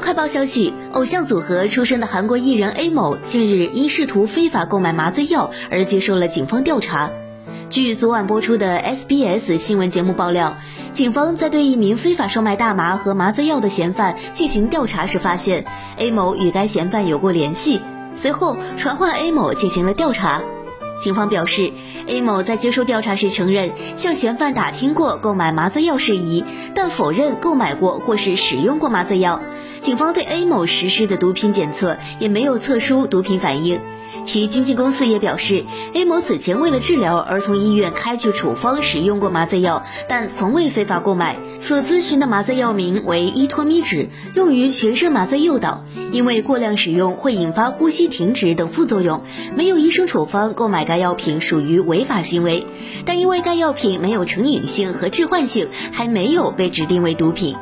快报消息，偶像组合出身的韩国艺人 A 某近日因试图非法购买麻醉药而接受了警方调查。据昨晚播出的 SBS 新闻节目爆料，警方在对一名非法售卖大麻和麻醉药的嫌犯进行调查时，发现 A 某与该嫌犯有过联系，随后传唤 A 某进行了调查。警方表示，A 某在接受调查时承认向嫌犯打听过购买麻醉药事宜，但否认购买过或是使用过麻醉药。警方对 A 某实施的毒品检测也没有测出毒品反应。其经纪公司也表示，A 某此前为了治疗而从医院开具处方使用过麻醉药，但从未非法购买。所咨询的麻醉药名为依托咪酯，用于全身麻醉诱导。因为过量使用会引发呼吸停止等副作用，没有医生处方购买该药品属于违法行为。但因为该药品没有成瘾性和致幻性，还没有被指定为毒品。